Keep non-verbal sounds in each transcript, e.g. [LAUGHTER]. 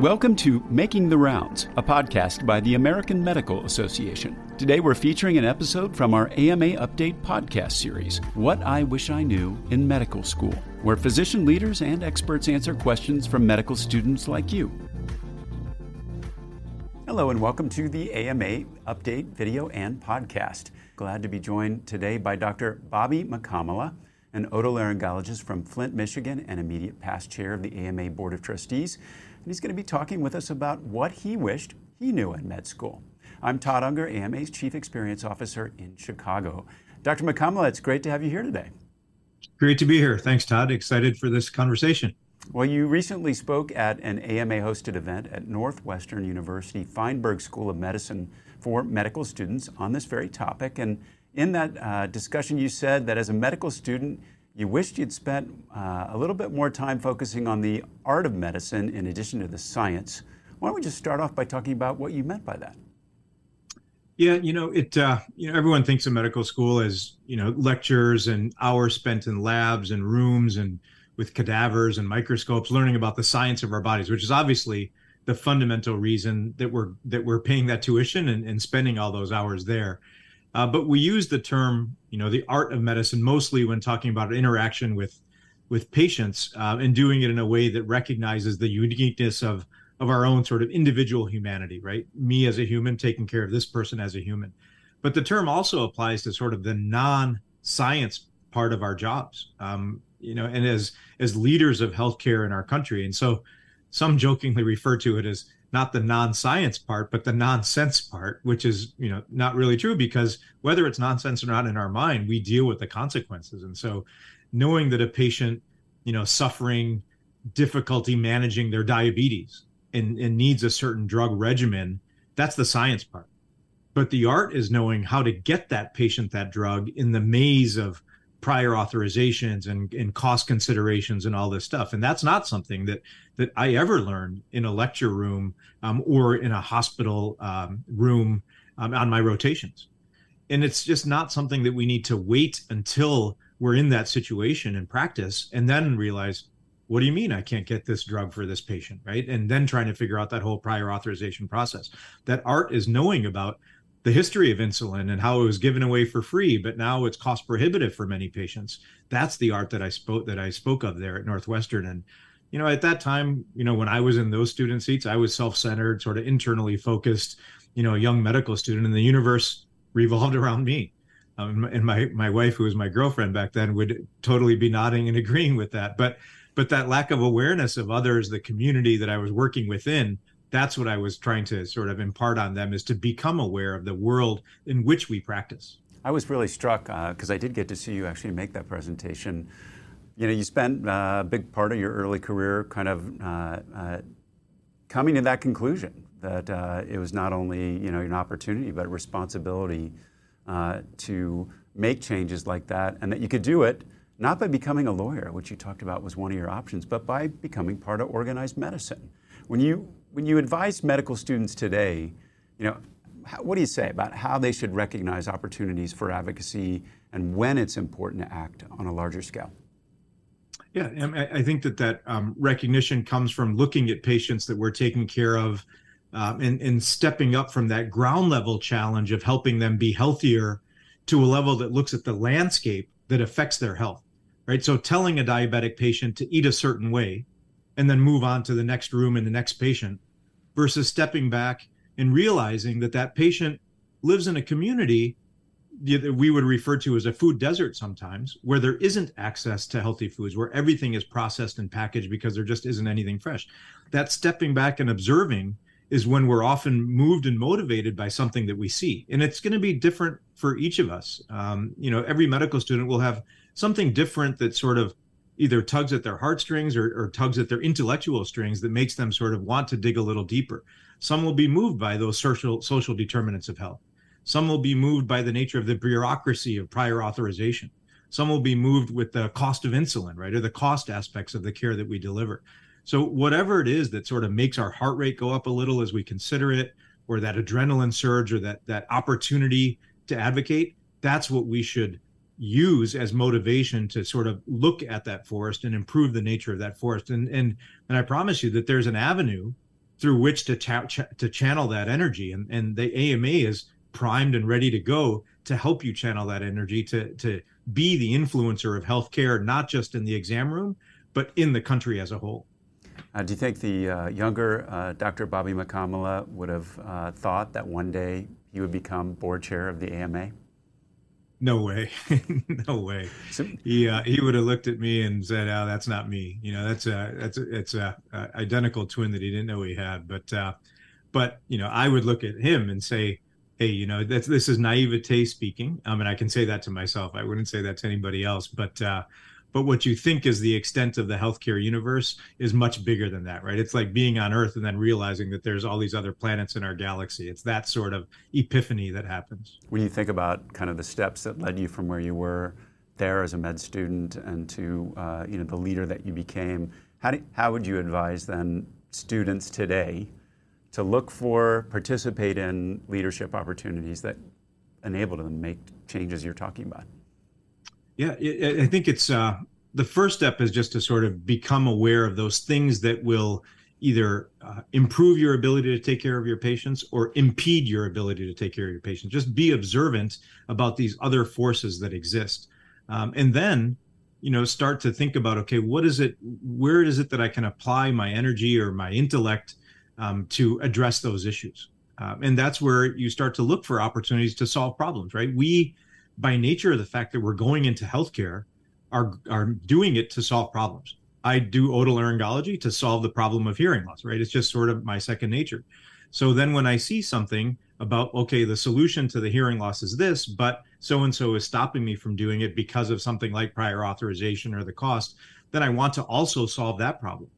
Welcome to Making the Rounds, a podcast by the American Medical Association. Today we're featuring an episode from our AMA Update podcast series, What I Wish I Knew in Medical School, where physician leaders and experts answer questions from medical students like you. Hello, and welcome to the AMA Update video and podcast. Glad to be joined today by Dr. Bobby Mukkamala, an otolaryngologist from Flint, Michigan, and immediate past chair of the AMA Board of Trustees and he's going to be talking with us about what he wished he knew in med school. I'm Todd Unger, AMA's Chief Experience Officer in Chicago. Dr. Mukkamala, it's great to have you here today. Great to be here. Thanks, Todd. Excited for this conversation. Well, you recently spoke at an AMA hosted event at Northwestern University Feinberg School of Medicine for medical students on this very topic. And in that uh, discussion, you said that as a medical student, you wished you'd spent uh, a little bit more time focusing on the art of medicine in addition to the science. Why don't we just start off by talking about what you meant by that? Yeah, you know, it. Uh, you know, everyone thinks of medical school as you know lectures and hours spent in labs and rooms and with cadavers and microscopes, learning about the science of our bodies, which is obviously the fundamental reason that we're that we're paying that tuition and, and spending all those hours there. Uh, but we use the term, you know, the art of medicine mostly when talking about interaction with with patients uh, and doing it in a way that recognizes the uniqueness of of our own sort of individual humanity, right? Me as a human taking care of this person as a human. But the term also applies to sort of the non-science part of our jobs, um, you know, and as as leaders of healthcare in our country. And so, some jokingly refer to it as not the non-science part but the nonsense part which is you know not really true because whether it's nonsense or not in our mind we deal with the consequences. And so knowing that a patient you know suffering difficulty managing their diabetes and, and needs a certain drug regimen that's the science part. But the art is knowing how to get that patient that drug in the maze of prior authorizations and, and cost considerations and all this stuff. And that's not something that that I ever learned in a lecture room um, or in a hospital um, room um, on my rotations. And it's just not something that we need to wait until we're in that situation and practice and then realize, what do you mean I can't get this drug for this patient? Right. And then trying to figure out that whole prior authorization process. That art is knowing about the history of insulin and how it was given away for free, but now it's cost prohibitive for many patients. That's the art that I spoke that I spoke of there at Northwestern. And you know, at that time, you know, when I was in those student seats, I was self-centered, sort of internally focused, you know, a young medical student, and the universe revolved [LAUGHS] around me. Um, and my my wife, who was my girlfriend back then, would totally be nodding and agreeing with that. But but that lack of awareness of others, the community that I was working within, that's what I was trying to sort of impart on them is to become aware of the world in which we practice. I was really struck because uh, I did get to see you actually make that presentation. You know, you spent uh, a big part of your early career kind of uh, uh coming to that conclusion that uh, it was not only you know an opportunity but a responsibility uh, to make changes like that, and that you could do it not by becoming a lawyer, which you talked about was one of your options, but by becoming part of organized medicine. When you when you advise medical students today, you know, what do you say about how they should recognize opportunities for advocacy and when it's important to act on a larger scale? Yeah, I think that that um, recognition comes from looking at patients that we're taking care of um, and, and stepping up from that ground level challenge of helping them be healthier to a level that looks at the landscape that affects their health, right? So telling a diabetic patient to eat a certain way and then move on to the next room and the next patient versus stepping back and realizing that that patient lives in a community that we would refer to as a food desert sometimes where there isn't access to healthy foods where everything is processed and packaged because there just isn't anything fresh. That stepping back and observing is when we're often moved and motivated by something that we see. And it's going to be different for each of us. Um, you know every medical student will have something different that sort of either tugs at their heartstrings or, or tugs at their intellectual strings that makes them sort of want to dig a little deeper. Some will be moved by those social social determinants of health. Some will be moved by the nature of the bureaucracy of prior authorization. Some will be moved with the cost of insulin, right, or the cost aspects of the care that we deliver. So whatever it is that sort of makes our heart rate go up a little as we consider it, or that adrenaline surge, or that that opportunity to advocate, that's what we should use as motivation to sort of look at that forest and improve the nature of that forest and and and I promise you that there's an avenue through which to cha- to channel that energy and and the AMA is primed and ready to go to help you channel that energy to to be the influencer of healthcare not just in the exam room but in the country as a whole. Uh, do you think the uh, younger uh, Dr. Bobby Mukkamala would have uh, thought that one day he would become board chair of the AMA? No way, [LAUGHS] no way. He uh, he would have looked at me and said, "Oh, that's not me." You know, that's a that's a, it's a, a identical twin that he didn't know he had. But uh, but you know, I would look at him and say, "Hey, you know, that's this is naivete speaking." I mean, I can say that to myself. I wouldn't say that to anybody else. But uh, but what you think is the extent of the healthcare universe is much bigger than that right? It's like being on earth and then realizing that there's all these other planets in our galaxy. It's that sort of epiphany that happens. When you think about kind of the steps that led you from where you were there as a med student and to uh, you know the leader that you became how, do, how would you advise then students today to look for participate in leadership opportunities that enable them to make changes you're talking about yeah, I think it's uh, the first step is just to sort of become aware of those things that will either uh, improve your ability to take care of your patients or impede your ability to take care of your patients. Just be observant about these other forces that exist, um, and then you know start to think about okay, what is it? Where is it that I can apply my energy or my intellect um, to address those issues? Um, and that's where you start to look for opportunities to solve problems. Right? We by nature of the fact that we're going into healthcare, are are doing it to solve problems. I do otolaryngology to solve the problem of hearing loss, right? It's just sort of my second nature. So then when I see something about, okay, the solution to the hearing loss is this, but so and so is stopping me from doing it because of something like prior authorization or the cost, then I want to also solve that problem.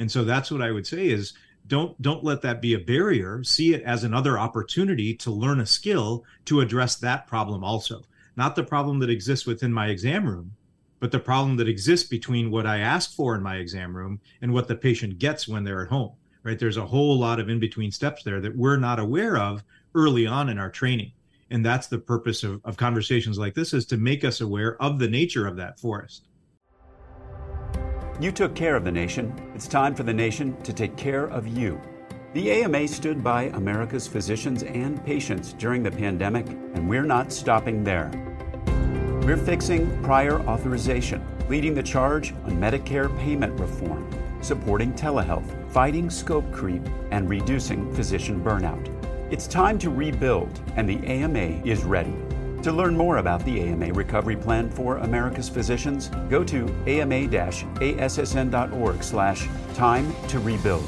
And so that's what I would say is don't don't let that be a barrier. See it as another opportunity to learn a skill to address that problem also not the problem that exists within my exam room, but the problem that exists between what I ask for in my exam room and what the patient gets when they're at home. Right? There's a whole lot of in between steps there that we're not aware of early on in our training. And that's the purpose of, of conversations like this is to make us aware of the nature of that forest. You took care of the nation. It's time for the nation to take care of you. The AMA stood by America's physicians and patients during the pandemic, and we're not stopping there. We're fixing prior authorization, leading the charge on Medicare payment reform, supporting telehealth, fighting scope creep, and reducing physician burnout. It's time to rebuild, and the AMA is ready. To learn more about the AMA Recovery Plan for America's Physicians, go to ama-assn.org slash time to rebuild.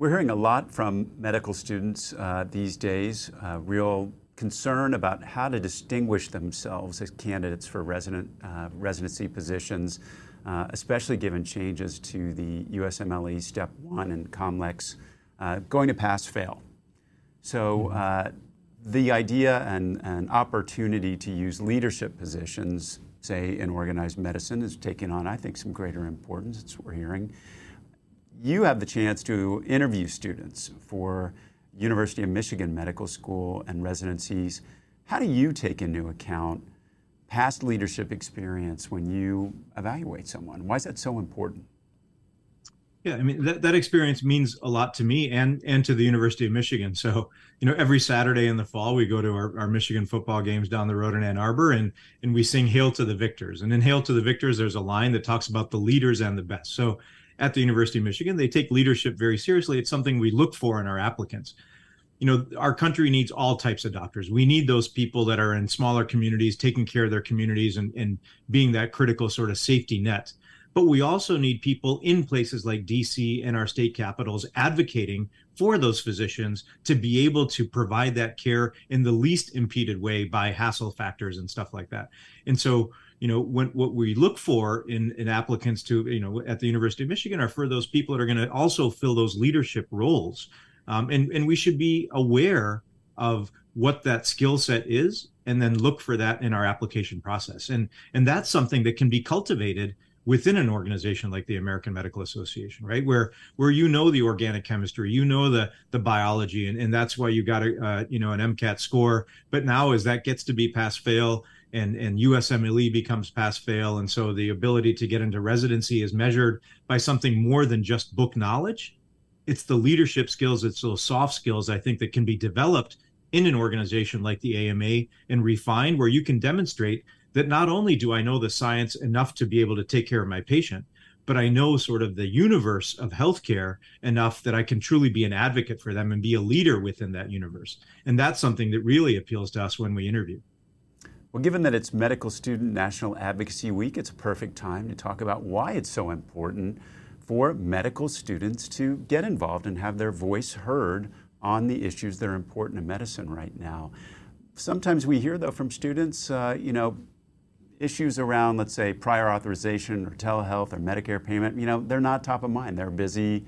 We're hearing a lot from medical students uh, these days, uh, real concern about how to distinguish themselves as candidates for resident, uh, residency positions, uh, especially given changes to the USMLE Step 1 and COMLEX uh, going to pass fail. So uh, the idea and, and opportunity to use leadership positions, say in organized medicine, is taking on, I think, some greater importance. That's what we're hearing you have the chance to interview students for University of Michigan Medical School and residencies. How do you take into account past leadership experience when you evaluate someone? Why is that so important? Yeah, I mean that, that experience means a lot to me and and to the University of Michigan. So, you know, every Saturday in the fall we go to our, our Michigan football games down the road in Ann Arbor and and we sing Hail to the Victors. And in Hail to the Victors, there's a line that talks about the leaders and the best. So at the University of Michigan. They take leadership very seriously. It's something we look for in our applicants. You know, our country needs all types of doctors. We need those people that are in smaller communities, taking care of their communities and, and being that critical sort of safety net. But we also need people in places like DC and our state capitals advocating for those physicians to be able to provide that care in the least impeded way by hassle factors and stuff like that. And so, you know when, what we look for in, in applicants to you know at the university of michigan are for those people that are going to also fill those leadership roles um, and and we should be aware of what that skill set is and then look for that in our application process and and that's something that can be cultivated within an organization like the American Medical Association, right? Where where you know the organic chemistry, you know the the biology, and, and that's why you got a uh, you know an MCAT score. But now as that gets to be pass fail, and and USMLE becomes pass fail, and so the ability to get into residency is measured by something more than just book knowledge. It's the leadership skills, it's those soft skills I think that can be developed in an organization like the AMA and refined, where you can demonstrate that not only do I know the science enough to be able to take care of my patient, but I know sort of the universe of healthcare enough that I can truly be an advocate for them and be a leader within that universe. And that's something that really appeals to us when we interview. Well, given that it's Medical Student National Advocacy Week, it's a perfect time to talk about why it's so important for medical students to get involved and have their voice heard on the issues that are important in medicine right now. Sometimes we hear, though, from students, uh, you know, issues around, let's say, prior authorization or telehealth or Medicare payment, you know, they're not top of mind. They're busy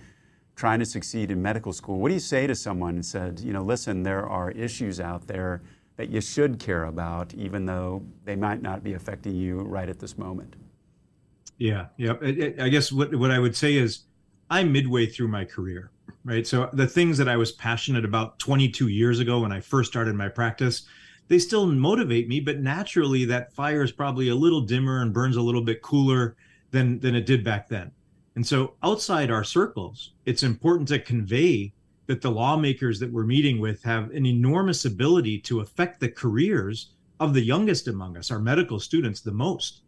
trying to succeed in medical school. What do you say to someone who said, you know, listen, there are issues out there that you should care about, even though they might not be affecting you right at this moment. Yeah, yeah. I guess what what I would say is, I'm midway through my career, right? So the things that I was passionate about 22 years ago when I first started my practice, they still motivate me, but naturally that fire is probably a little dimmer and burns a little bit cooler than than it did back then. And so outside our circles, it's important to convey that the lawmakers that we're meeting with have an enormous ability to affect the careers of the youngest among us, our medical students, the most.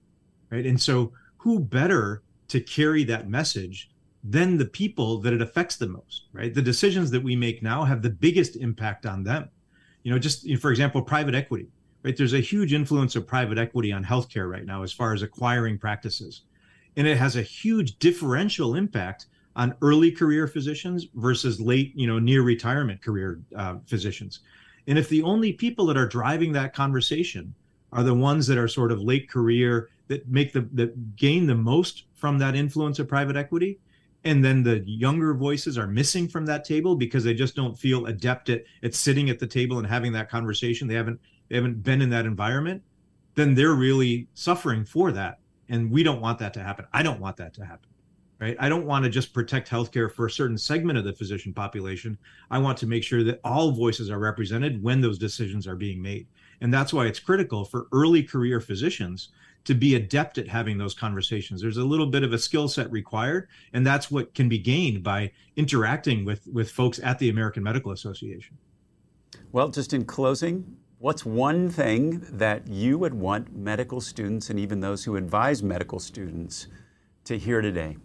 Right. And so, who better to carry that message than the people that it affects the most? Right. The decisions that we make now have the biggest impact on them. You know, just for example, private equity. Right. There's a huge influence of private equity on healthcare right now as far as acquiring practices. And it has a huge differential impact on early career physicians versus late, you know, near retirement career uh, physicians. And if the only people that are driving that conversation are the ones that are sort of late career that make the that gain the most from that influence of private equity, and then the younger voices are missing from that table because they just don't feel adept at, at sitting at the table and having that conversation. They haven't they haven't been in that environment, then they're really suffering for that. And we don't want that to happen. I don't want that to happen right? I don't want to just protect healthcare for a certain segment of the physician population. I want to make sure that all voices are represented when those decisions are being made. And that's why it's critical for early career physicians to be adept at having those conversations. There's a little bit of a skill set required, and that's what can be gained by interacting with with folks at the American Medical Association. Well, just in closing, what's one thing that you would want medical students and even those who advise medical students to hear today?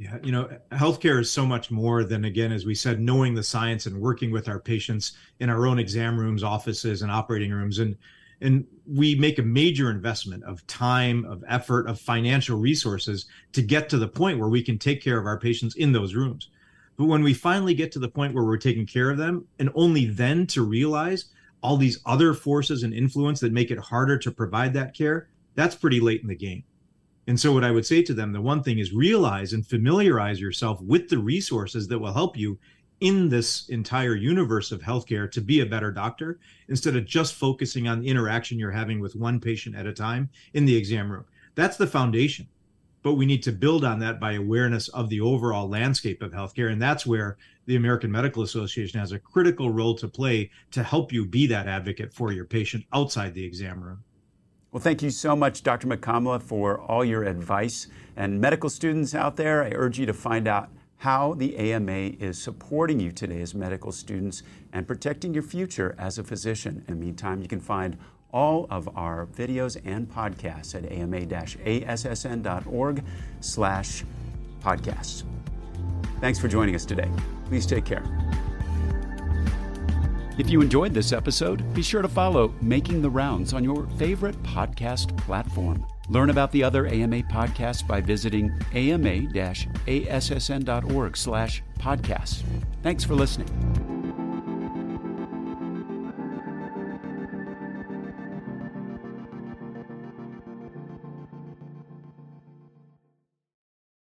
Yeah, you know, healthcare is so much more than, again, as we said, knowing the science and working with our patients in our own exam rooms, offices, and operating rooms. And and we make a major investment of time, of effort, of financial resources to get to the point where we can take care of our patients in those rooms. But when we finally get to the point where we're taking care of them, and only then to realize all these other forces and influence that make it harder to provide that care, that's pretty late in the game. And so, what I would say to them, the one thing is realize and familiarize yourself with the resources that will help you in this entire universe of healthcare to be a better doctor instead of just focusing on the interaction you're having with one patient at a time in the exam room. That's the foundation. But we need to build on that by awareness of the overall landscape of healthcare. And that's where the American Medical Association has a critical role to play to help you be that advocate for your patient outside the exam room. Well, thank you so much, Dr. Mukkamala, for all your advice. And medical students out there, I urge you to find out how the AMA is supporting you today as medical students and protecting your future as a physician. In the meantime, you can find all of our videos and podcasts at ama-assn.org slash podcasts. Thanks for joining us today. Please take care. If you enjoyed this episode, be sure to follow Making the Rounds on your favorite podcast platform. Learn about the other AMA podcasts by visiting ama-assn.org slash podcasts. Thanks for listening.